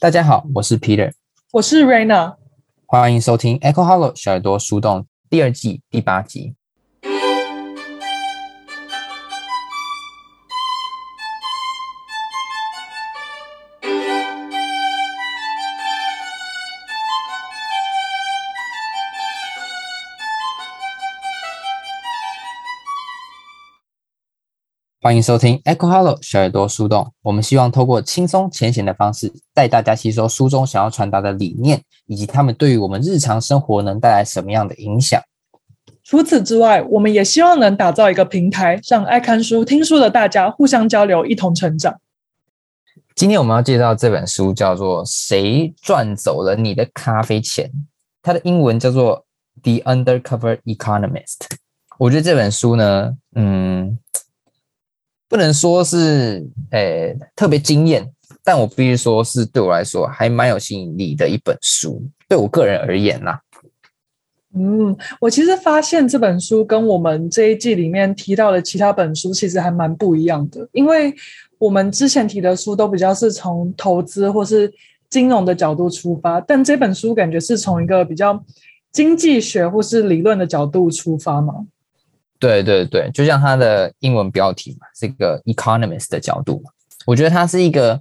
大家好，我是 Peter，我是 Raina，欢迎收听 Echo Hollow 小耳朵树洞第二季第八集。欢迎收听 Echo Hollow 小耳朵树洞。我们希望透过轻松浅显的方式，带大家吸收书中想要传达的理念，以及他们对于我们日常生活能带来什么样的影响。除此之外，我们也希望能打造一个平台，让爱看书、听书的大家互相交流，一同成长。今天我们要介绍这本书，叫做《谁赚走了你的咖啡钱》，它的英文叫做《The Undercover Economist》。我觉得这本书呢，嗯。不能说是诶、特别惊艳，但我必须说是对我来说还蛮有吸引力的一本书。对我个人而言啦，嗯，我其实发现这本书跟我们这一季里面提到的其他本书其实还蛮不一样的，因为我们之前提的书都比较是从投资或是金融的角度出发，但这本书感觉是从一个比较经济学或是理论的角度出发嘛。对对对，就像它的英文标题嘛，是一个 economist 的角度。我觉得它是一个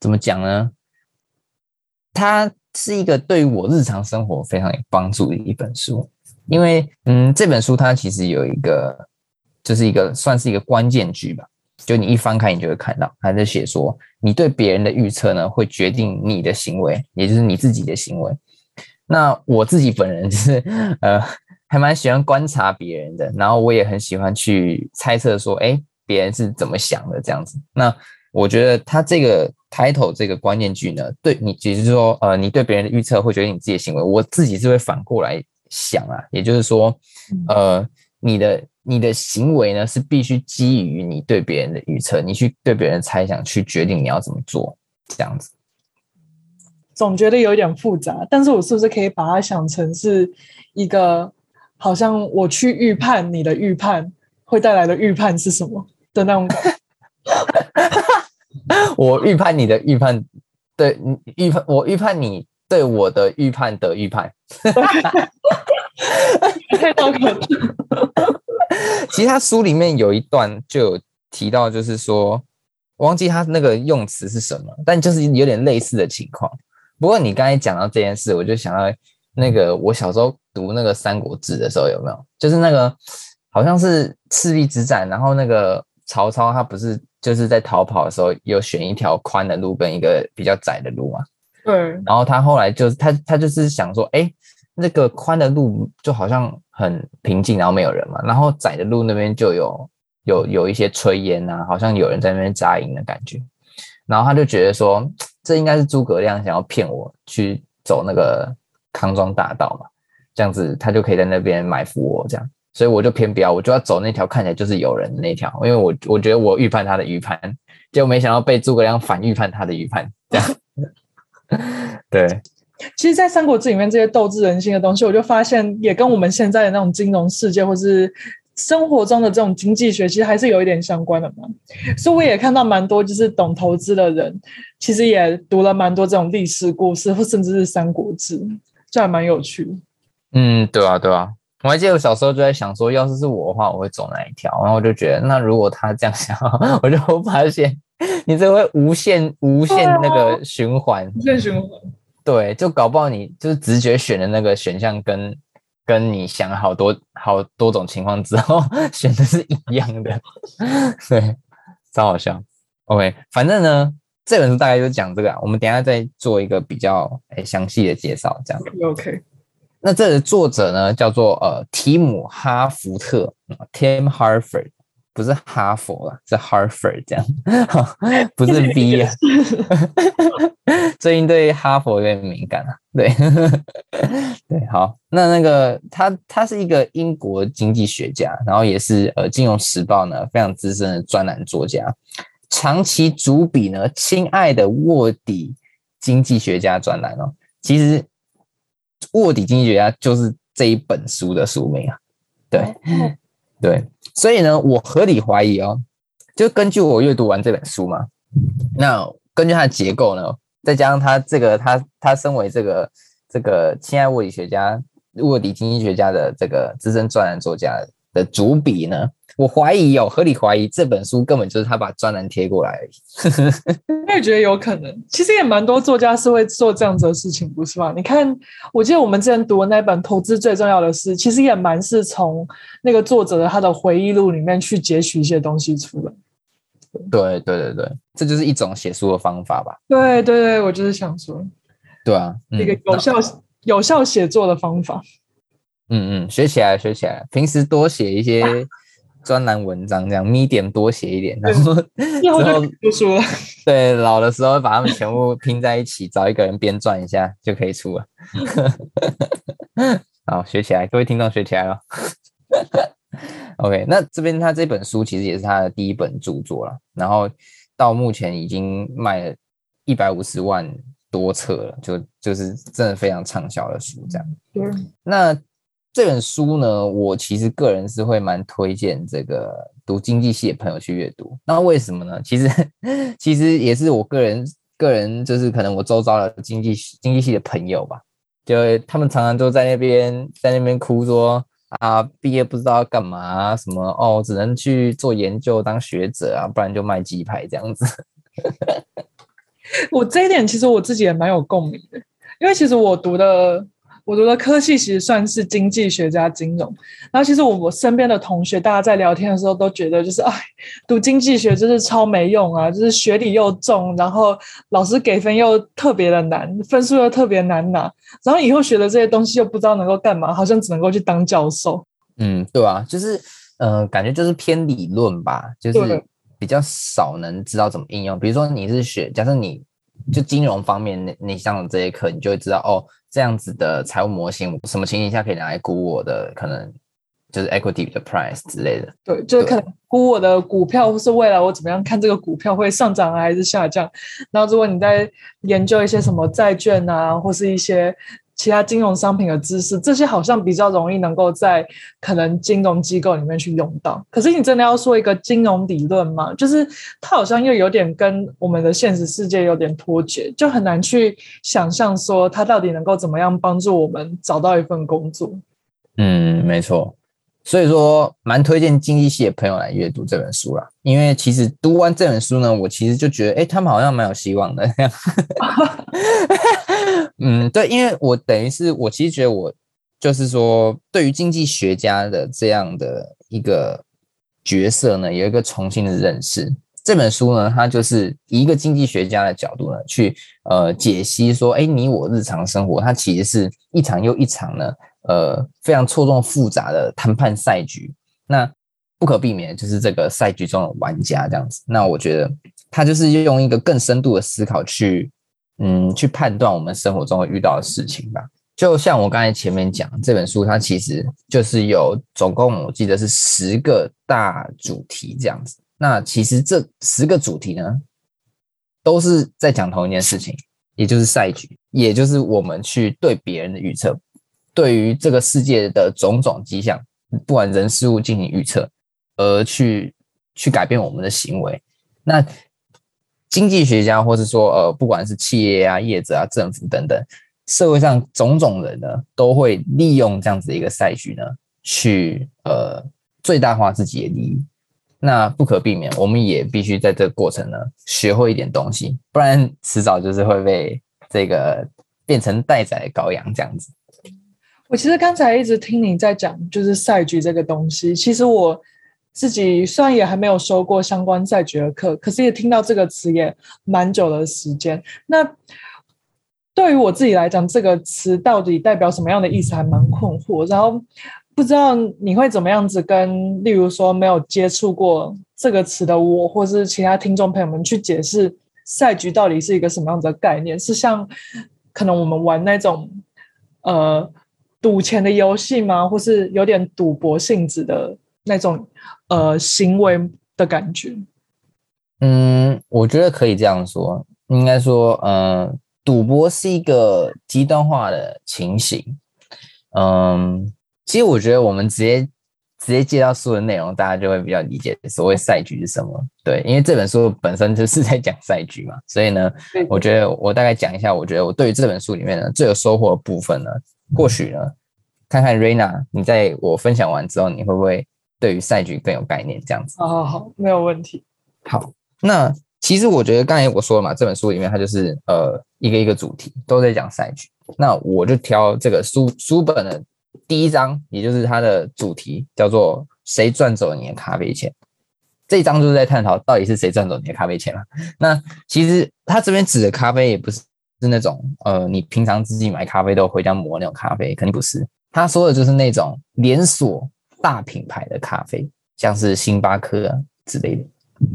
怎么讲呢？它是一个对于我日常生活非常有帮助的一本书。因为，嗯，这本书它其实有一个，就是一个算是一个关键句吧。就你一翻开，你就会看到，它在写说，你对别人的预测呢，会决定你的行为，也就是你自己的行为。那我自己本人就是，呃。还蛮喜欢观察别人的，然后我也很喜欢去猜测说，哎，别人是怎么想的这样子。那我觉得他这个 title 这个关键句呢，对你，也就是说，呃，你对别人的预测会决定你自己的行为。我自己是会反过来想啊，也就是说，呃，你的你的行为呢是必须基于你对别人的预测，你去对别人的猜想去决定你要怎么做，这样子。总觉得有点复杂，但是我是不是可以把它想成是一个？好像我去预判你的预判会带来的预判是什么的那种感觉。我预判你的预判，对，预判我预判你对我的预判的预判。太高了。其实他书里面有一段就有提到，就是说，我忘记他那个用词是什么，但就是有点类似的情况。不过你刚才讲到这件事，我就想到那个我小时候。读那个《三国志》的时候有没有？就是那个好像是赤壁之战，然后那个曹操他不是就是在逃跑的时候有选一条宽的路跟一个比较窄的路嘛？对。然后他后来就是他他就是想说，哎，那个宽的路就好像很平静，然后没有人嘛，然后窄的路那边就有有有一些炊烟啊，好像有人在那边扎营的感觉。然后他就觉得说，这应该是诸葛亮想要骗我去走那个康庄大道嘛。这样子，他就可以在那边埋伏我，这样，所以我就偏不要，我就要走那条看起来就是有人的那条，因为我我觉得我预判他的预判，结果没想到被诸葛亮反预判他的预判，这样。对，其实，在《三国志》里面这些斗智人心的东西，我就发现也跟我们现在的那种金融世界或是生活中的这种经济学，其实还是有一点相关的嘛。所以我也看到蛮多就是懂投资的人，其实也读了蛮多这种历史故事，或甚至是《三国志》，这还蛮有趣的。嗯，对啊，对啊，我还记得我小时候就在想说，要是是我的话，我会走哪一条？然后我就觉得，那如果他这样想，我就发现你这会无限、无限那个循环，无限循环。对，就搞不好你就是直觉选的那个选项，跟跟你想好多好多种情况之后 选的是一样的，对，超好笑。OK，反正呢，这本书大概就讲这个啊，我们等一下再做一个比较诶详细的介绍，这样。OK。那这个作者呢，叫做呃提姆哈福特，Tim Harford，不是哈佛啦，是 Harford 这样，不是 B 啊。最近对哈佛有点敏感啊，对对，好，那那个他他是一个英国经济学家，然后也是呃金融时报呢非常资深的专栏作家，长期主笔呢《亲爱的卧底经济学家》专栏哦，其实。卧底经济学家就是这一本书的书名啊，对，对，所以呢，我合理怀疑哦，就根据我阅读完这本书嘛，那根据它的结构呢，再加上他这个他他身为这个这个亲爱卧底学家、卧底经济学家的这个资深专栏作家的主笔呢，我怀疑哦合理怀疑这本书根本就是他把专栏贴过来而已。我也觉得有可能，其实也蛮多作家是会做这样子的事情，不是吗？你看，我记得我们之前读的那本《投资最重要的事》，其实也蛮是从那个作者的他的回忆录里面去截取一些东西出来。对对对对，这就是一种写书的方法吧？对对对，我就是想说，对啊，嗯、一个有效有效写作的方法。嗯嗯，学起来学起来，平时多写一些专栏文章，这样 Medium 多写一点，然后 之后就出书了。对，老的时候把它们全部拼在一起，找一个人编撰一下就可以出了。好，学起来，各位听众学起来了。OK，那这边他这本书其实也是他的第一本著作了，然后到目前已经卖了一百五十万多册了，就就是真的非常畅销的书这样。嗯，那。这本书呢，我其实个人是会蛮推荐这个读经济系的朋友去阅读。那为什么呢？其实 其实也是我个人个人就是可能我周遭的经济经济系的朋友吧，就他们常常都在那边在那边哭说啊，毕业不知道干嘛，什么哦，只能去做研究当学者啊，不然就卖鸡排这样子。我这一点其实我自己也蛮有共鸣的，因为其实我读的。我读的科系其实算是经济学加金融，然后其实我我身边的同学，大家在聊天的时候都觉得就是哎，读经济学真是超没用啊，就是学理又重，然后老师给分又特别的难，分数又特别难拿，然后以后学的这些东西又不知道能够干嘛，好像只能够去当教授。嗯，对啊，就是呃，感觉就是偏理论吧，就是比较少能知道怎么应用。比如说你是学，假设你就金融方面，你你上了这些课，你就会知道哦。这样子的财务模型，什么情形下可以拿来估我的可能就是 equity 的 price 之类的？对，就是可能估我的股票，或是未来我怎么样看这个股票会上涨还是下降。然后如果你在研究一些什么债券啊，或是一些。其他金融商品的知识，这些好像比较容易能够在可能金融机构里面去用到。可是你真的要说一个金融理论吗，就是它好像又有点跟我们的现实世界有点脱节，就很难去想象说它到底能够怎么样帮助我们找到一份工作。嗯，没错。所以说，蛮推荐经济系的朋友来阅读这本书啦。因为其实读完这本书呢，我其实就觉得，哎，他们好像蛮有希望的。嗯，对，因为我等于是我其实觉得我就是说，对于经济学家的这样的一个角色呢，有一个重新的认识。这本书呢，它就是一个经济学家的角度呢，去呃解析说，哎，你我日常生活，它其实是一场又一场呢。呃，非常错综复杂的谈判赛局，那不可避免就是这个赛局中的玩家这样子。那我觉得他就是用一个更深度的思考去，嗯，去判断我们生活中会遇到的事情吧。就像我刚才前面讲，这本书它其实就是有总共我记得是十个大主题这样子。那其实这十个主题呢，都是在讲同一件事情，也就是赛局，也就是我们去对别人的预测。对于这个世界的种种迹象，不管人事物进行预测，而去去改变我们的行为。那经济学家，或是说呃，不管是企业啊、业者啊、政府等等，社会上种种人呢，都会利用这样子一个赛局呢，去呃最大化自己的利益。那不可避免，我们也必须在这个过程呢，学会一点东西，不然迟早就是会被这个变成待宰的羔羊这样子。我其实刚才一直听你在讲，就是赛局这个东西。其实我自己虽然也还没有收过相关赛局的课，可是也听到这个词也蛮久的时间。那对于我自己来讲，这个词到底代表什么样的意思，还蛮困惑。然后不知道你会怎么样子跟，例如说没有接触过这个词的我，或是其他听众朋友们去解释赛局到底是一个什么样的概念？是像可能我们玩那种呃。赌钱的游戏吗？或是有点赌博性质的那种呃行为的感觉？嗯，我觉得可以这样说。应该说，呃，赌博是一个极端化的情形。嗯，其实我觉得我们直接直接介绍书的内容，大家就会比较理解所谓赛局是什么。对，因为这本书本身就是在讲赛局嘛，所以呢，我觉得我大概讲一下，我觉得我对于这本书里面呢最有收获的部分呢，或许呢，看看 Raina，你在我分享完之后，你会不会对于赛局更有概念？这样子。好好好，没有问题。好，那其实我觉得刚才我说了嘛，这本书里面它就是呃一个一个主题都在讲赛局，那我就挑这个书书本的。第一章，也就是它的主题，叫做“谁赚走了你的咖啡钱”。这一章就是在探讨到底是谁赚走你的咖啡钱了。那其实他这边指的咖啡也不是是那种呃，你平常自己买咖啡豆回家磨那种咖啡，肯定不是。他说的就是那种连锁大品牌的咖啡，像是星巴克啊之类的。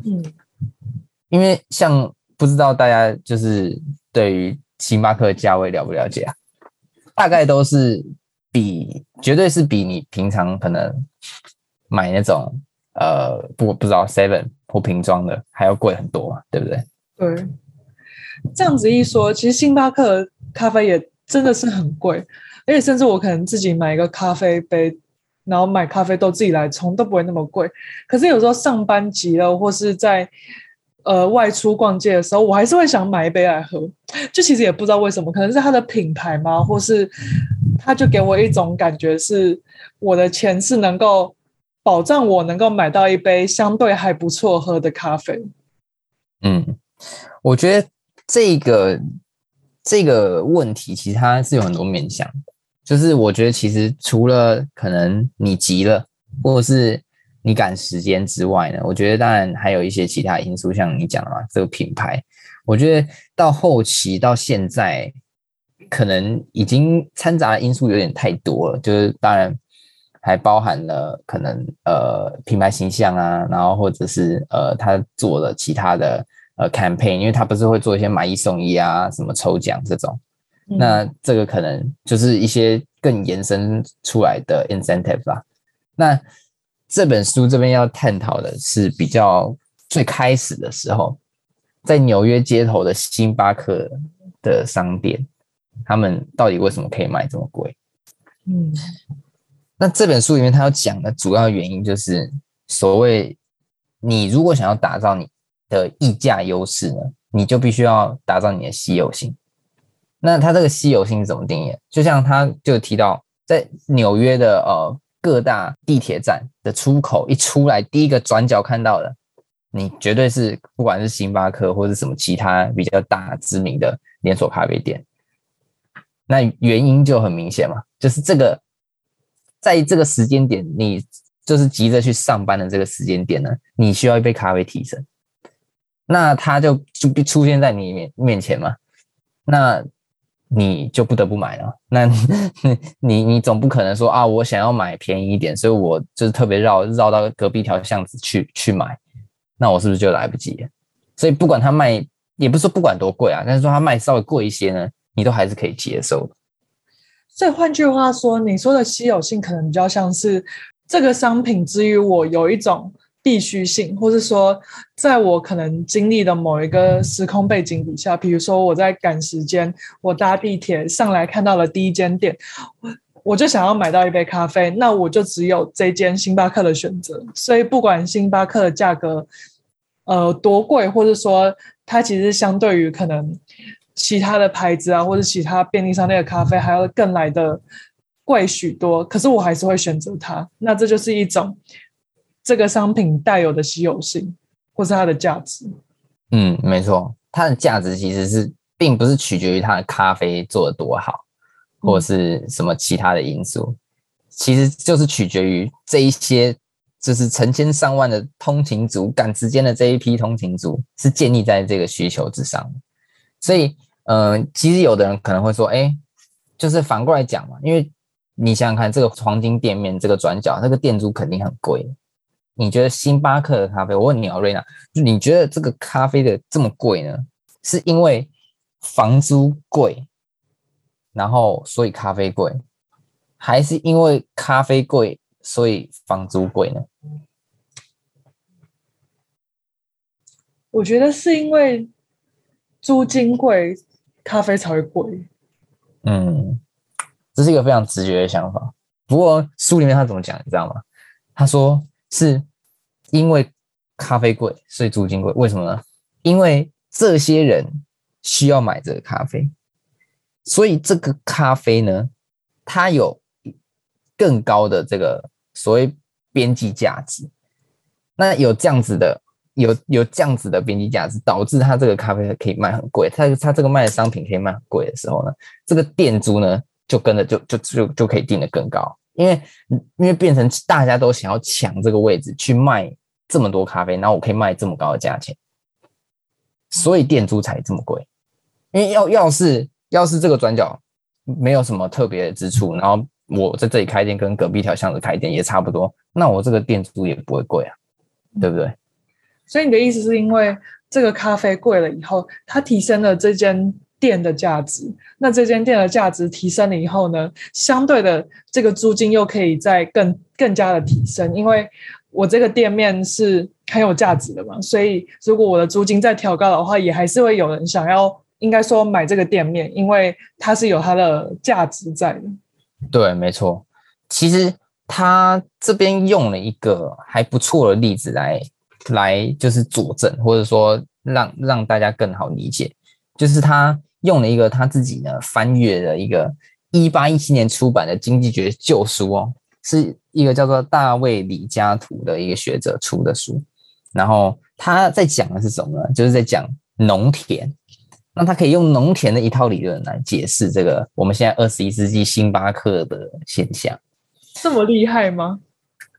嗯，因为像不知道大家就是对于星巴克的价位了不了解啊？大概都是。比绝对是比你平常可能买那种呃不不知道 seven 或瓶装的还要贵很多嘛，对不对？对，这样子一说，其实星巴克咖啡也真的是很贵，而且甚至我可能自己买一个咖啡杯，然后买咖啡豆自己来冲都不会那么贵。可是有时候上班急了，或是在呃外出逛街的时候，我还是会想买一杯来喝。就其实也不知道为什么，可能是它的品牌吗，或是。它就给我一种感觉，是我的钱是能够保障我能够买到一杯相对还不错喝的咖啡。嗯，我觉得这个这个问题其实它是有很多面向，就是我觉得其实除了可能你急了，或者是你赶时间之外呢，我觉得当然还有一些其他因素，像你讲的嘛，这个品牌，我觉得到后期到现在。可能已经掺杂的因素有点太多了，就是当然还包含了可能呃品牌形象啊，然后或者是呃他做了其他的呃 campaign，因为他不是会做一些买一送一啊，什么抽奖这种，嗯、那这个可能就是一些更延伸出来的 incentive 吧。那这本书这边要探讨的是比较最开始的时候，在纽约街头的星巴克的商店。他们到底为什么可以卖这么贵？嗯，那这本书里面他要讲的主要原因就是，所谓你如果想要打造你的溢价优势呢，你就必须要打造你的稀有性。那他这个稀有性是怎么定义？就像他就提到，在纽约的呃各大地铁站的出口一出来，第一个转角看到的，你绝对是不管是星巴克或者什么其他比较大知名的连锁咖啡店。那原因就很明显嘛，就是这个，在这个时间点，你就是急着去上班的这个时间点呢，你需要一杯咖啡提神，那它就就出现在你面面前嘛，那你就不得不买了。那 你你总不可能说啊，我想要买便宜一点，所以我就是特别绕绕到隔壁条巷子去去买，那我是不是就来不及？所以不管他卖，也不是说不管多贵啊，但是说他卖稍微贵一些呢。你都还是可以接受的。所以换句话说，你说的稀有性可能比较像是这个商品之于我有一种必须性，或是说，在我可能经历的某一个时空背景底下，比如说我在赶时间，我搭地铁上来看到了第一间店，我就想要买到一杯咖啡，那我就只有这间星巴克的选择。所以不管星巴克的价格呃多贵，或者说它其实相对于可能。其他的牌子啊，或者其他便利商店的咖啡还要更来的贵许多，可是我还是会选择它。那这就是一种这个商品带有的稀有性，或是它的价值。嗯，没错，它的价值其实是并不是取决于它的咖啡做得多好，或是什么其他的因素，其实就是取决于这一些就是成千上万的通勤族赶时间的这一批通勤族是建立在这个需求之上，所以。嗯、呃，其实有的人可能会说，哎，就是反过来讲嘛，因为你想想看，这个黄金店面这个转角，那个店租肯定很贵。你觉得星巴克的咖啡？我问你啊，瑞娜，你觉得这个咖啡的这么贵呢？是因为房租贵，然后所以咖啡贵，还是因为咖啡贵所以房租贵呢？我觉得是因为租金贵。咖啡才会贵，嗯，这是一个非常直觉的想法。不过书里面他怎么讲，你知道吗？他说是因为咖啡贵，所以租金贵。为什么呢？因为这些人需要买这个咖啡，所以这个咖啡呢，它有更高的这个所谓边际价值。那有这样子的，有有这样子的边际价值，导致它这个咖啡可以卖很贵。它它这个卖的商品可以卖很贵的时候呢，这个店租呢就跟着就就就就可以定得更高，因为因为变成大家都想要抢这个位置去卖这么多咖啡，然后我可以卖这么高的价钱，所以店租才这么贵。因为要要是要是这个转角没有什么特别的之处，然后我在这里开店跟隔壁条巷子开店也差不多，那我这个店租也不会贵啊。对不对？所以你的意思是因为这个咖啡贵了以后，它提升了这间店的价值。那这间店的价值提升了以后呢，相对的这个租金又可以再更更加的提升，因为我这个店面是很有价值的嘛。所以如果我的租金再调高的话，也还是会有人想要，应该说买这个店面，因为它是有它的价值在的。对，没错。其实。他这边用了一个还不错的例子来来就是佐证，或者说让让大家更好理解，就是他用了一个他自己呢翻阅的一个一八一七年出版的经济学旧书哦，是一个叫做大卫李嘉图的一个学者出的书，然后他在讲的是什么呢？就是在讲农田，那他可以用农田的一套理论来解释这个我们现在二十一世纪星巴克的现象。这么厉害吗？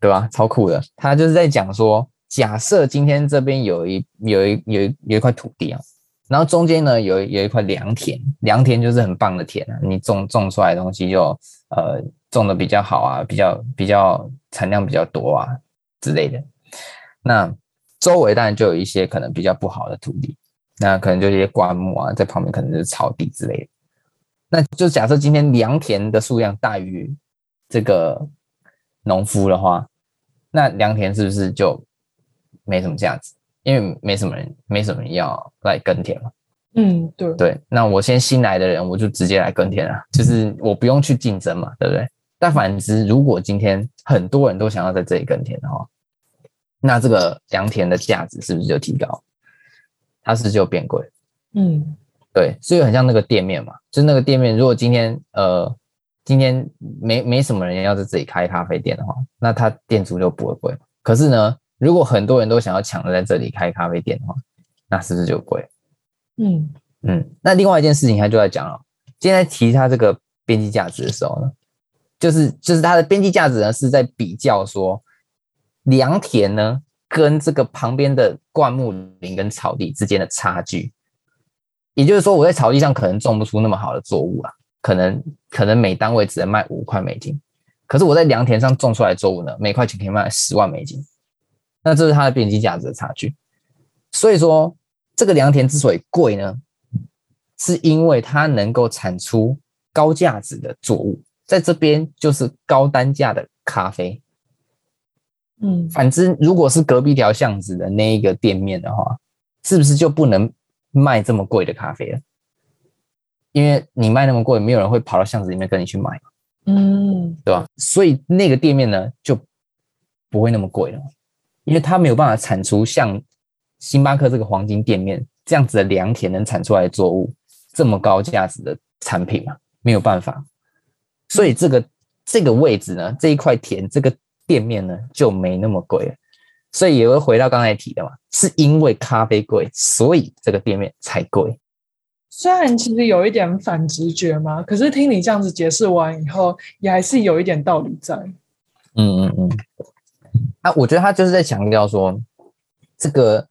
对吧？超酷的。他就是在讲说，假设今天这边有一有一有一有一块土地啊，然后中间呢有有一块良田，良田就是很棒的田啊，你种种出来的东西就呃种的比较好啊，比较比较产量比较多啊之类的。那周围当然就有一些可能比较不好的土地，那可能就一些灌木啊，在旁边可能就是草地之类的。那就假设今天良田的数量大于。这个农夫的话，那良田是不是就没什么价值？因为没什么人，没什么人要来耕田嘛。嗯，对对。那我先新来的人，我就直接来耕田了，就是我不用去竞争嘛，对不对？但反之，如果今天很多人都想要在这里耕田的话，那这个良田的价值是不是就提高？它是不是就变贵？嗯，对。所以很像那个店面嘛，就是那个店面，如果今天呃。今天没没什么人要在这里开咖啡店的话，那他店租就不会贵。可是呢，如果很多人都想要抢着在这里开咖啡店的话，那是不是就贵？嗯嗯。那另外一件事情，他就在讲了，今天在提他这个边际价值的时候呢，就是就是他的边际价值呢是在比较说良田呢跟这个旁边的灌木林跟草地之间的差距。也就是说，我在草地上可能种不出那么好的作物啊。可能可能每单位只能卖五块美金，可是我在良田上种出来的作物呢，每块钱可以卖十万美金，那这是它的边际价值的差距。所以说，这个良田之所以贵呢，是因为它能够产出高价值的作物，在这边就是高单价的咖啡。嗯，反之，如果是隔壁条巷子的那一个店面的话，是不是就不能卖这么贵的咖啡了？因为你卖那么贵，没有人会跑到巷子里面跟你去买，嗯，对吧？所以那个店面呢就不会那么贵了，因为它没有办法产出像星巴克这个黄金店面这样子的良田能产出来的作物这么高价值的产品嘛，没有办法。所以这个这个位置呢，这一块田这个店面呢就没那么贵了。所以也会回到刚才提的嘛，是因为咖啡贵，所以这个店面才贵。虽然其实有一点反直觉嘛，可是听你这样子解释完以后，也还是有一点道理在。嗯嗯嗯。啊，我觉得他就是在强调说，这个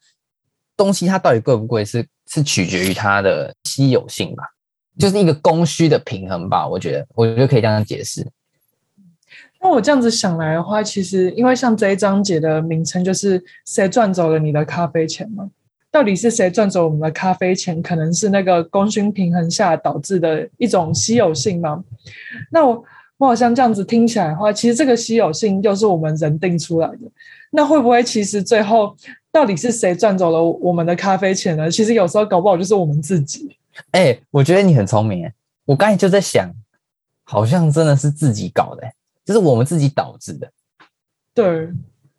东西它到底贵不贵，是是取决于它的稀有性吧，就是一个供需的平衡吧。我觉得，我觉得可以这样解释。那我这样子想来的话，其实因为像这一章节的名称就是“谁赚走了你的咖啡钱”嘛。到底是谁赚走我们的咖啡钱？可能是那个供需平衡下导致的一种稀有性吗？那我我好像这样子听起来的话，其实这个稀有性就是我们人定出来的。那会不会其实最后到底是谁赚走了我们的咖啡钱呢？其实有时候搞不好就是我们自己。哎、欸，我觉得你很聪明哎！我刚才就在想，好像真的是自己搞的，就是我们自己导致的。对，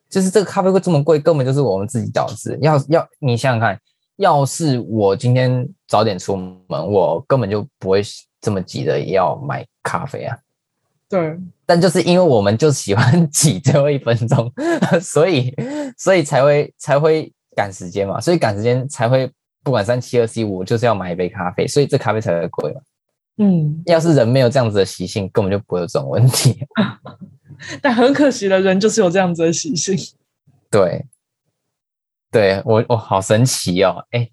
就是这个咖啡会这么贵，根本就是我们自己导致。要要你想想看，要是我今天早点出门，我根本就不会这么急的要买咖啡啊。对，但就是因为我们就喜欢挤最后一分钟，所以所以才会才会赶时间嘛，所以赶时间才会不管三七二十一，我就是要买一杯咖啡，所以这咖啡才会贵嘛。嗯，要是人没有这样子的习性，根本就不会有这种问题。但很可惜的人就是有这样子的习性。对，对我我好神奇哦！哎，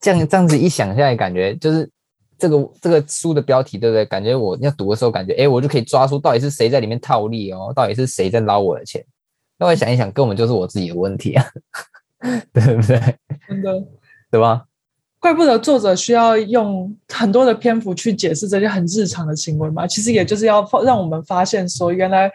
这样这样子一想下来，感觉就是这个这个书的标题，对不对？感觉我要读的时候，感觉哎，我就可以抓出到底是谁在里面套利哦，到底是谁在捞我的钱？那我想一想，根本就是我自己的问题啊，对不对？真的，对吧？怪不得作者需要用很多的篇幅去解释这些很日常的行为嘛。其实也就是要让我们发现，说原来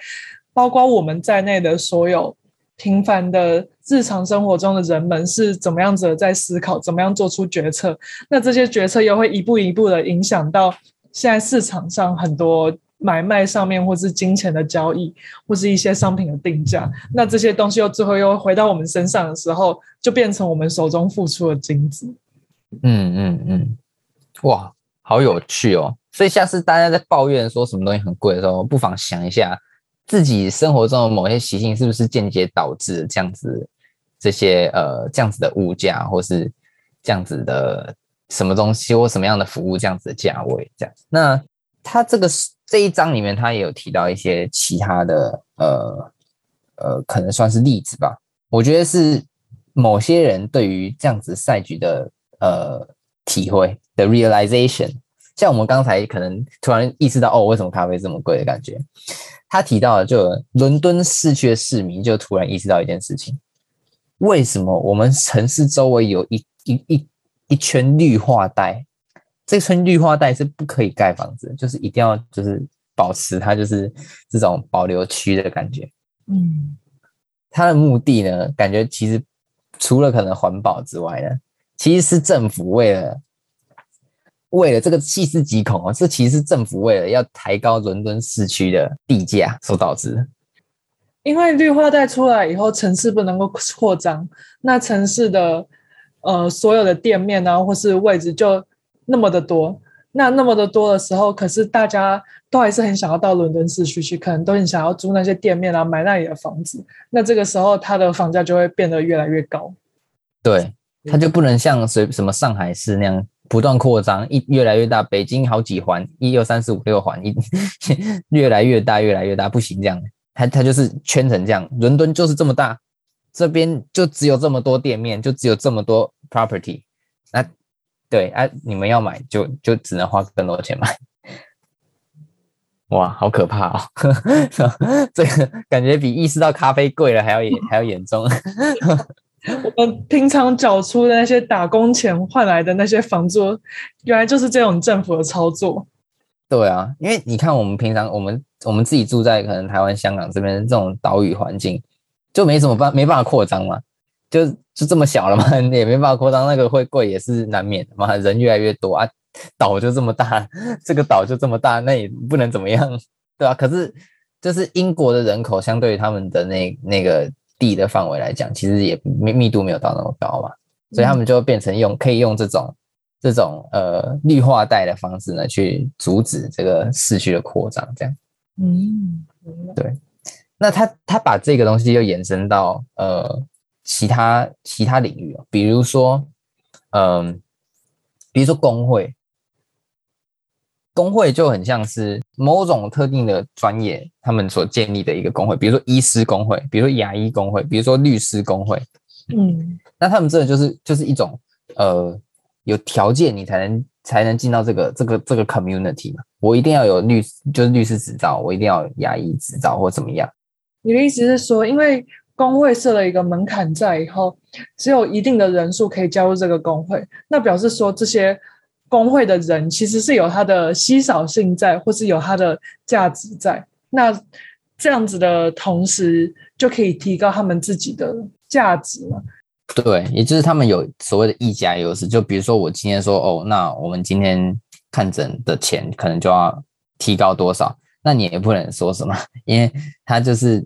包括我们在内的所有平凡的日常生活中的人们是怎么样子在思考，怎么样做出决策。那这些决策又会一步一步的影响到现在市场上很多买卖上面，或是金钱的交易，或是一些商品的定价。那这些东西又最后又回到我们身上的时候，就变成我们手中付出的金子。嗯嗯嗯，哇，好有趣哦！所以下次大家在抱怨说什么东西很贵的时候，不妨想一下自己生活中的某些习性是不是间接导致这样子这些呃这样子的物价，或是这样子的什么东西或什么样的服务这样子的价位这样。那他这个这一章里面，他也有提到一些其他的呃呃，可能算是例子吧。我觉得是某些人对于这样子赛局的。呃，体会的 realization，像我们刚才可能突然意识到，哦，为什么咖啡这么贵的感觉？他提到了，就伦敦市区的市民就突然意识到一件事情：为什么我们城市周围有一一一一圈绿化带？这圈绿化带是不可以盖房子，就是一定要就是保持它就是这种保留区的感觉。嗯，它的目的呢，感觉其实除了可能环保之外呢。其实是政府为了为了这个细思极恐啊，这其实是政府为了要抬高伦敦市区的地价所导致的。因为绿化带出来以后，城市不能够扩张，那城市的呃所有的店面啊，或是位置就那么的多，那那么的多的时候，可是大家都还是很想要到伦敦市区去，可能都很想要租那些店面啊，买那里的房子。那这个时候，它的房价就会变得越来越高。对。它就不能像什什么上海市那样不断扩张，一越来越大。北京好几环，一二三四五六环，一 越来越大，越来越大，不行这样。它它就是圈成这样。伦敦就是这么大，这边就只有这么多店面，就只有这么多 property。那对啊，你们要买就就只能花更多钱买。哇，好可怕哦！这个感觉比意识到咖啡贵了还要严还要严重。我们平常缴出的那些打工钱换来的那些房租，原来就是这种政府的操作。对啊，因为你看，我们平常我们我们自己住在可能台湾、香港这边这种岛屿环境，就没什么办，没办法扩张嘛，就就这么小了嘛，也没办法扩张，那个会贵也是难免嘛。人越来越多啊，岛就这么大，这个岛就这么大，那也不能怎么样，对啊，可是就是英国的人口相对于他们的那那个。地的范围来讲，其实也密密度没有到那么高嘛，所以他们就变成用可以用这种这种呃绿化带的方式呢，去阻止这个市区的扩张，这样。嗯，对。那他他把这个东西又延伸到呃其他其他领域，比如说嗯、呃，比如说工会。工会就很像是某种特定的专业，他们所建立的一个工会，比如说医师工会，比如说牙医工会，比如说律师工会。嗯，那他们这就是就是一种呃有条件你才能才能进到这个这个这个 community 嘛。我一定要有律就是律师执照，我一定要有牙医执照或怎么样。你的意思是说，因为工会设了一个门槛在以后，只有一定的人数可以加入这个工会，那表示说这些。工会的人其实是有它的稀少性在，或是有它的价值在。那这样子的同时，就可以提高他们自己的价值了？对，也就是他们有所谓的议价优势。就比如说，我今天说，哦，那我们今天看诊的钱可能就要提高多少？那你也不能说什么，因为他就是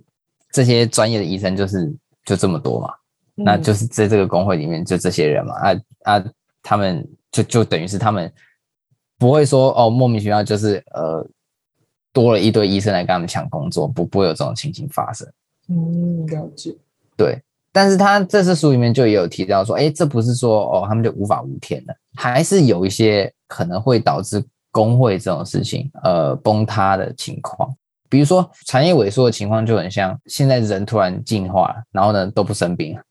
这些专业的医生，就是就这么多嘛，嗯、那就是在这个工会里面就这些人嘛，啊啊，他们就就等于是他们不会说哦莫名其妙就是呃多了一堆医生来跟他们抢工作，不不会有这种情形发生。嗯，了解。对，但是他这次书里面就也有提到说，哎，这不是说哦他们就无法无天的，还是有一些可能会导致工会这种事情呃崩塌的情况。比如说产业萎缩的情况就很像现在人突然进化了，然后呢都不生病了，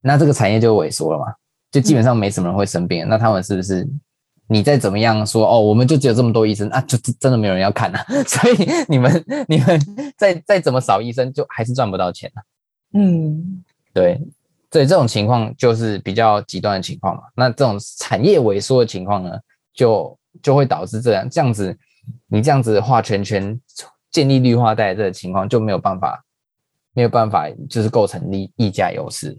那这个产业就萎缩了嘛，就基本上没什么人会生病。嗯、那他们是不是你再怎么样说哦，我们就只有这么多医生啊，就真的没有人要看啊？所以你们你们再再怎么少医生，就还是赚不到钱啊。嗯，对，对，这种情况就是比较极端的情况嘛。那这种产业萎缩的情况呢，就就会导致这样这样子。你这样子画圈圈，建立绿化带这个情况就没有办法，没有办法，就是构成利溢价优势。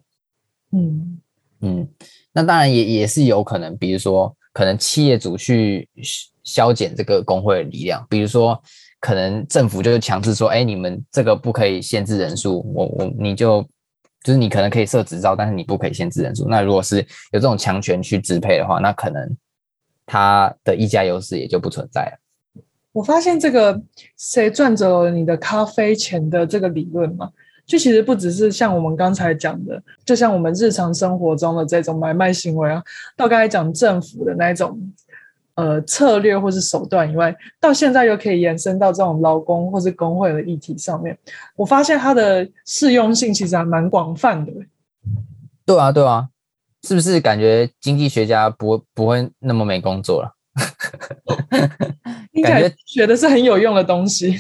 嗯嗯，那当然也也是有可能，比如说可能企业主去削减这个工会的力量，比如说可能政府就是强制说，哎，你们这个不可以限制人数，我我你就就是你可能可以设执照，但是你不可以限制人数。那如果是有这种强权去支配的话，那可能它的议价优势也就不存在了。我发现这个谁赚走了你的咖啡钱的这个理论嘛，就其实不只是像我们刚才讲的，就像我们日常生活中的这种买卖行为啊，到刚才讲政府的那种呃策略或是手段以外，到现在又可以延伸到这种劳工或是工会的议题上面。我发现它的适用性其实还蛮广泛的。对啊，对啊，是不是感觉经济学家不不会那么没工作了？感觉学的是很有用的东西。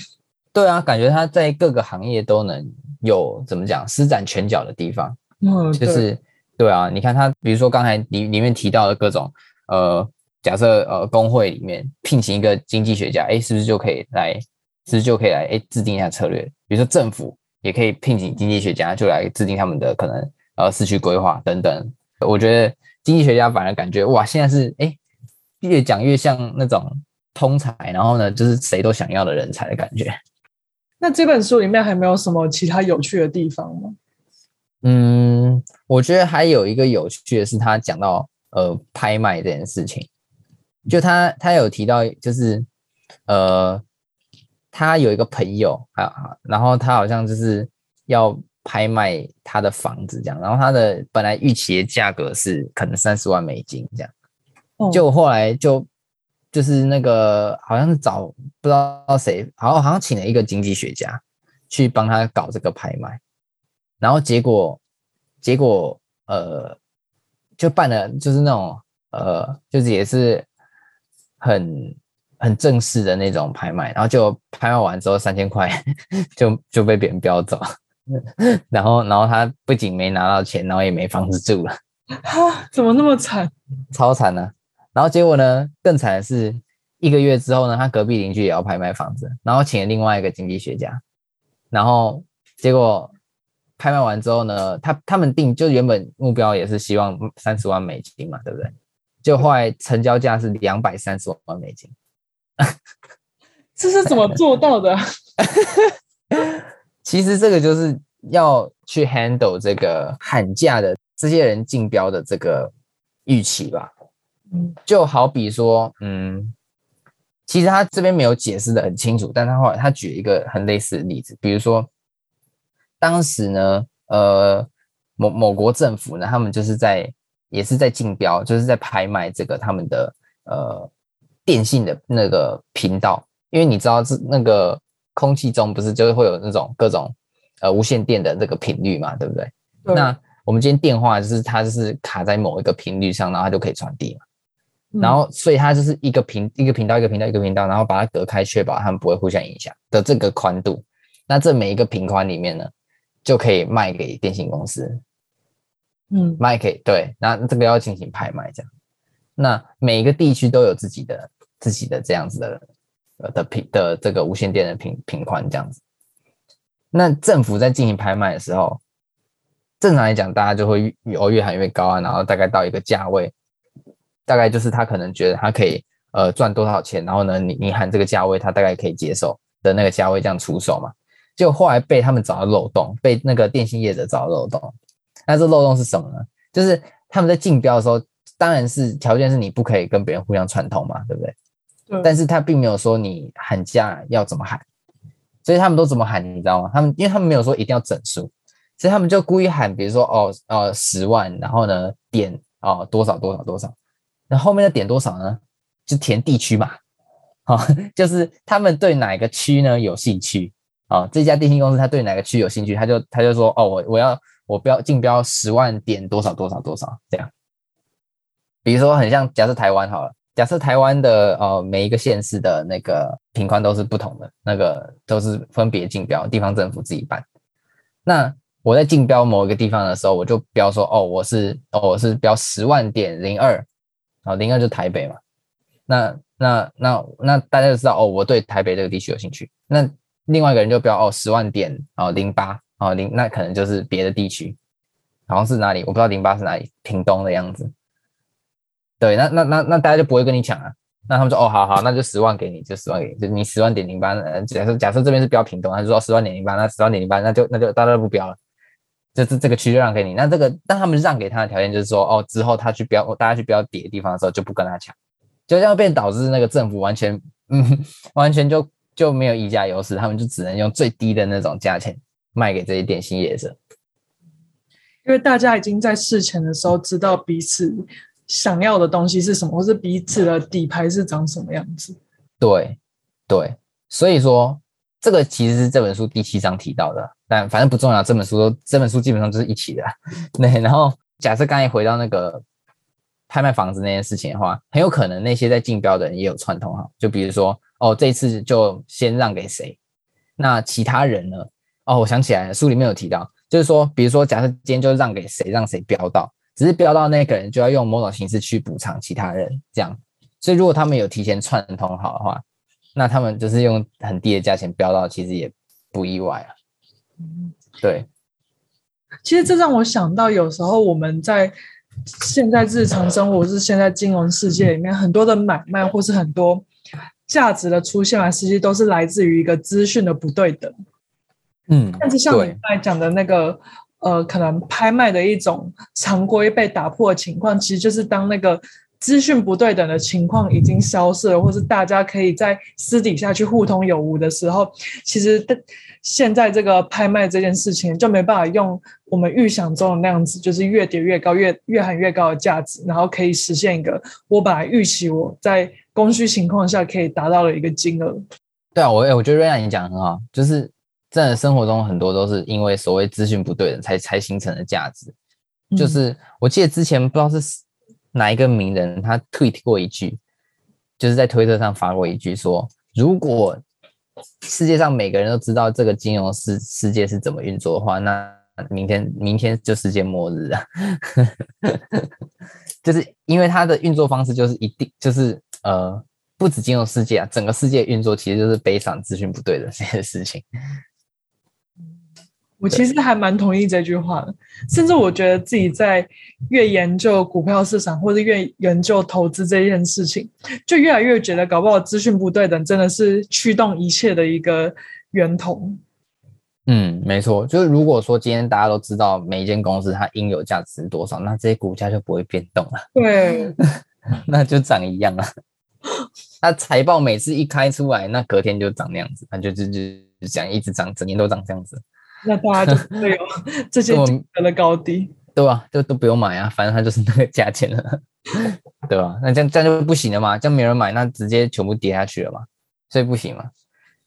对啊，感觉他在各个行业都能有怎么讲施展拳脚的地方。嗯，就是对，啊，你看他，比如说刚才里里面提到的各种呃，假设呃工会里面聘请一个经济学家，哎，是不是就可以来，是不是就可以来哎制定一下策略？比如说政府也可以聘请经济学家，就来制定他们的可能呃市区规划等等。我觉得经济学家反而感觉哇，现在是哎。越讲越像那种通才，然后呢，就是谁都想要的人才的感觉。那这本书里面还没有什么其他有趣的地方吗？嗯，我觉得还有一个有趣的是，他讲到呃拍卖这件事情，就他他有提到，就是呃他有一个朋友啊，然后他好像就是要拍卖他的房子这样，然后他的本来预期的价格是可能三十万美金这样。就后来就就是那个好像是找不知道谁，好像好像请了一个经济学家去帮他搞这个拍卖，然后结果结果呃就办了就是那种呃就是也是很很正式的那种拍卖，然后就拍卖完之后三千块 就就被别人标走，然后然后他不仅没拿到钱，然后也没房子住了，哈，怎么那么惨？超惨呢！然后结果呢？更惨的是，一个月之后呢，他隔壁邻居也要拍卖房子，然后请了另外一个经济学家，然后结果拍卖完之后呢，他他们定就原本目标也是希望三十万美金嘛，对不对？就后来成交价是两百三十万美金，这是怎么做到的？其实这个就是要去 handle 这个喊价的这些人竞标的这个预期吧。就好比说，嗯，其实他这边没有解释的很清楚，但他后来他举一个很类似的例子，比如说，当时呢，呃，某某国政府呢，他们就是在也是在竞标，就是在拍卖这个他们的呃电信的那个频道，因为你知道这那个空气中不是就是会有那种各种呃无线电的这个频率嘛，对不对？对。那我们今天电话就是它就是卡在某一个频率上，然后它就可以传递嘛。然后，所以它就是一个频一个频道一个频道一个频道，然后把它隔开，确保它们不会互相影响的这个宽度。那这每一个频宽里面呢，就可以卖给电信公司，嗯，卖给对，那这个要进行拍卖这样。那每一个地区都有自己的自己的这样子的呃的频的这个无线电的频频宽这样子。那政府在进行拍卖的时候，正常来讲，大家就会越哦越喊越高啊，然后大概到一个价位。大概就是他可能觉得他可以呃赚多少钱，然后呢，你你喊这个价位，他大概可以接受的那个价位这样出手嘛。就后来被他们找到漏洞，被那个电信业者找到漏洞。那这漏洞是什么呢？就是他们在竞标的时候，当然是条件是你不可以跟别人互相串通嘛，对不对？对。但是他并没有说你喊价要怎么喊，所以他们都怎么喊，你知道吗？他们因为他们没有说一定要整数，所以他们就故意喊，比如说哦哦十万，然后呢点哦多少多少多少，那后面的点多少呢？就填地区嘛，好、就是他们对哪个区呢有兴趣啊、这家电信公司他对哪个区有兴趣，他就他就说哦我我要。我标竞标十万点多少多少多少这样，比如说很像假设台湾好了，假设台湾的呃每一个县市的那个频宽都是不同的，那个都是分别竞标，地方政府自己办。那我在竞标某一个地方的时候，我就标说哦我是哦我是标十万点零二，哦零二就台北嘛。那那那那大家就知道哦我对台北这个地区有兴趣。那另外一个人就标哦十万点哦零八。哦，零那可能就是别的地区，好像是哪里，我不知道零八是哪里，屏东的样子。对，那那那那大家就不会跟你抢啊。那他们说，哦，好好，那就十万给你，就十万给你，就你十万点零八。假设假设这边是标屏东，他就说十万点零八，那十万点零八，那就那就大家都不标了，这这这个区就让给你。那这个，但他们让给他的条件就是说，哦，之后他去标，大家去标底的地方的时候就不跟他抢，就这样变导致那个政府完全，嗯，完全就就没有议价优势，他们就只能用最低的那种价钱。卖给这些电信业者，因为大家已经在事前的时候知道彼此想要的东西是什么，或是彼此的底牌是长什么样子。对，对，所以说这个其实是这本书第七章提到的，但反正不重要。这本书这本书基本上就是一起的。对，然后假设刚才回到那个拍卖房子那件事情的话，很有可能那些在竞标的人也有串通哈，就比如说哦，这次就先让给谁，那其他人呢？哦，我想起来了，书里面有提到，就是说，比如说，假设今天就让给谁，让谁标到，只是标到那个人就要用某种形式去补偿其他人，这样。所以如果他们有提前串通好的话，那他们就是用很低的价钱标到，其实也不意外啊。对。其实这让我想到，有时候我们在现在日常生活，是现在金融世界里面很多的买卖，或是很多价值的出现啊，实际都是来自于一个资讯的不对等。嗯，但是像你刚才讲的那个，呃，可能拍卖的一种常规被打破的情况，其实就是当那个资讯不对等的情况已经消失了，或是大家可以在私底下去互通有无的时候，其实现在这个拍卖这件事情就没办法用我们预想中的那样子，就是越叠越高，越越喊越高的价值，然后可以实现一个我本来预期我在供需情况下可以达到的一个金额。对啊，我我觉得瑞安你讲的很好，就是。在生活中很多都是因为所谓资讯不对的才才形成的价值，就是我记得之前不知道是哪一个名人他 tweet 过一句，就是在推特上发过一句说，如果世界上每个人都知道这个金融世世界是怎么运作的话，那明天明天就世界末日啊！就是因为它的运作方式就是一定就是呃不止金融世界啊，整个世界运作其实就是悲伤资讯不对的这些事情。我其实还蛮同意这句话的，甚至我觉得自己在越研究股票市场或者越研究投资这件事情，就越来越觉得搞不好资讯不对等真的是驱动一切的一个源头。嗯，没错，就是如果说今天大家都知道每一间公司它应有价值是多少，那这些股价就不会变动了。对，那就长一样了。那财报每次一开出来，那隔天就长那样子，那就就就就讲一直涨，整年都涨这样子。那大家就会有 这些价格的高低，对吧？就都不用买啊，反正它就是那个价钱了，对吧？那这样这样就不行了嘛，这样没人买，那直接全部跌下去了嘛，所以不行嘛。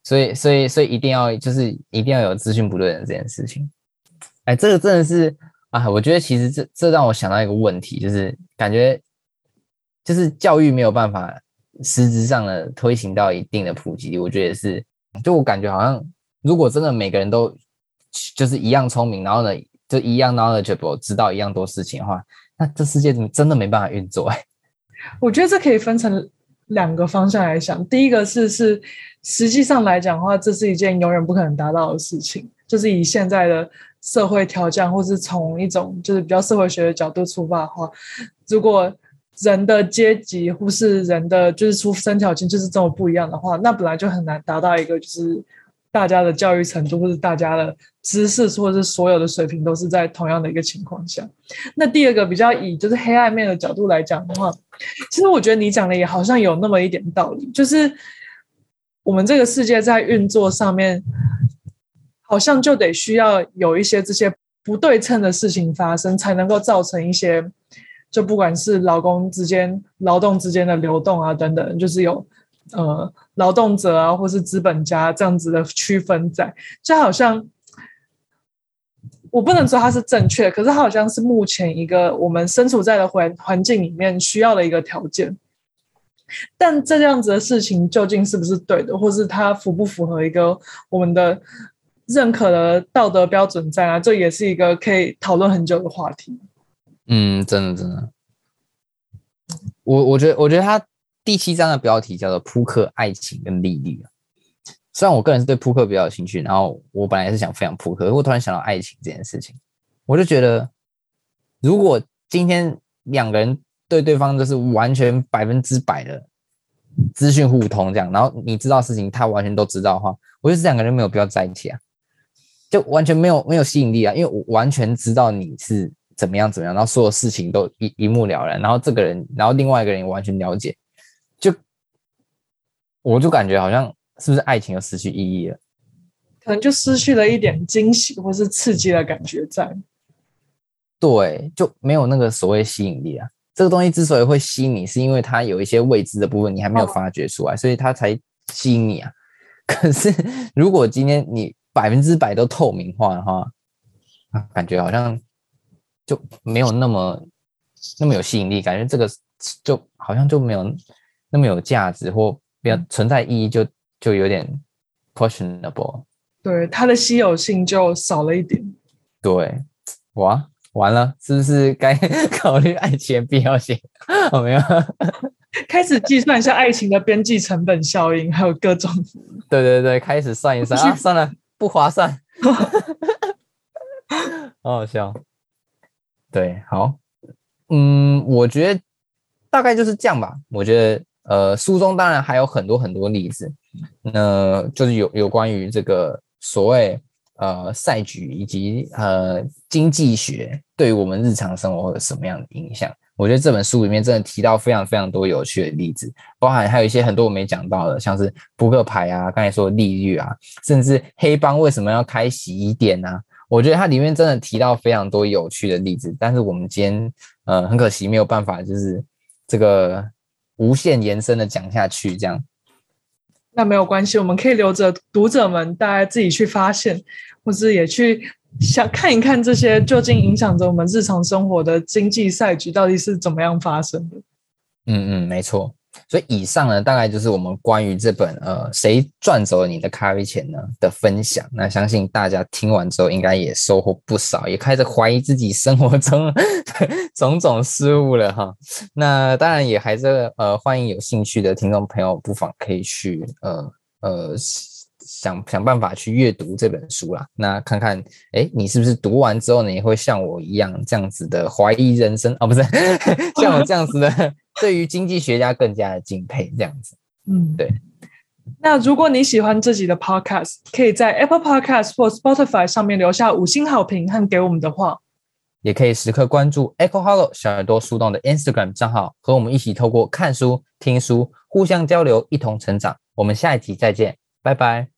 所以，所以，所以一定要就是一定要有资讯不对等这件事情。哎，这个真的是啊，我觉得其实这这让我想到一个问题，就是感觉就是教育没有办法实质上的推行到一定的普及，我觉得也是，就我感觉好像如果真的每个人都就是一样聪明，然后呢，就一样 knowledgeable，知道一样多事情的话，那这世界怎么真的没办法运作？哎，我觉得这可以分成两个方向来想。第一个是是实际上来讲的话，这是一件永远不可能达到的事情。就是以现在的社会条件，或是从一种就是比较社会学的角度出发的话，如果人的阶级或是人的就是出生条件就是这么不一样的话，那本来就很难达到一个就是。大家的教育程度或者大家的知识或者是所有的水平都是在同样的一个情况下。那第二个比较以就是黑暗面的角度来讲的话，其实我觉得你讲的也好像有那么一点道理，就是我们这个世界在运作上面，好像就得需要有一些这些不对称的事情发生，才能够造成一些。就不管是劳工之间、劳动之间的流动啊等等，就是有呃劳动者啊，或是资本家这样子的区分在，就好像我不能说它是正确，可是它好像是目前一个我们身处在的环环境里面需要的一个条件。但这样子的事情究竟是不是对的，或是它符不符合一个我们的认可的道德标准在啊？这也是一个可以讨论很久的话题。嗯，真的真的，我我觉得我觉得他第七章的标题叫做“扑克、爱情跟利率”。啊虽然我个人是对扑克比较有兴趣，然后我本来是想分享扑克，我突然想到爱情这件事情，我就觉得，如果今天两个人对对方就是完全百分之百的资讯互通这样，然后你知道事情，他完全都知道的话，我觉得这两个人没有必要在一起啊，就完全没有没有吸引力啊，因为我完全知道你是。怎么样？怎么样？然后所有事情都一一目了然。然后这个人，然后另外一个人也完全了解，我就感觉好像是不是爱情又失去意义了？可能就失去了一点惊喜或是刺激的感觉在。对，就没有那个所谓吸引力啊。这个东西之所以会吸引你，是因为它有一些未知的部分你还没有发掘出来，哦、所以它才吸引你啊。可是如果今天你百分之百都透明化的话，感觉好像。就没有那么那么有吸引力，感觉这个就好像就没有那么有价值，或比较存在意义就，就就有点 questionable。对，它的稀有性就少了一点。对，哇，完了，是不是该考虑爱情的必要性？我 没有？开始计算一下爱情的边际成本效应，还有各种。对对对，开始算一算啊，算了，不划算。好好笑。对，好，嗯，我觉得大概就是这样吧。我觉得，呃，书中当然还有很多很多例子，那就是有有关于这个所谓呃赛局以及呃经济学对于我们日常生活有什么样的影响。我觉得这本书里面真的提到非常非常多有趣的例子，包含还有一些很多我没讲到的，像是扑克牌啊，刚才说的利率啊，甚至黑帮为什么要开洗衣店啊。我觉得它里面真的提到非常多有趣的例子，但是我们今天呃很可惜没有办法，就是这个无限延伸的讲下去这样。那没有关系，我们可以留着读者们大家自己去发现，或是也去想看一看这些究竟影响着我们日常生活的经济赛局到底是怎么样发生的。嗯嗯，没错。所以以上呢，大概就是我们关于这本呃“谁赚走了你的咖啡钱”呢的分享。那相信大家听完之后，应该也收获不少，也开始怀疑自己生活中 种种失误了哈。那当然也还是呃欢迎有兴趣的听众朋友，不妨可以去呃呃想想办法去阅读这本书啦。那看看哎，你是不是读完之后呢，也会像我一样这样子的怀疑人生？哦，不是，像我这样子的。对于经济学家更加的敬佩，这样子，嗯，对。那如果你喜欢自己的 Podcast，可以在 Apple Podcast 或 Spotify 上面留下五星好评和给我们的话，也可以时刻关注 Echo Hollow 小耳朵树洞的 Instagram 账号，和我们一起透过看书、听书，互相交流，一同成长。我们下一集再见，拜拜。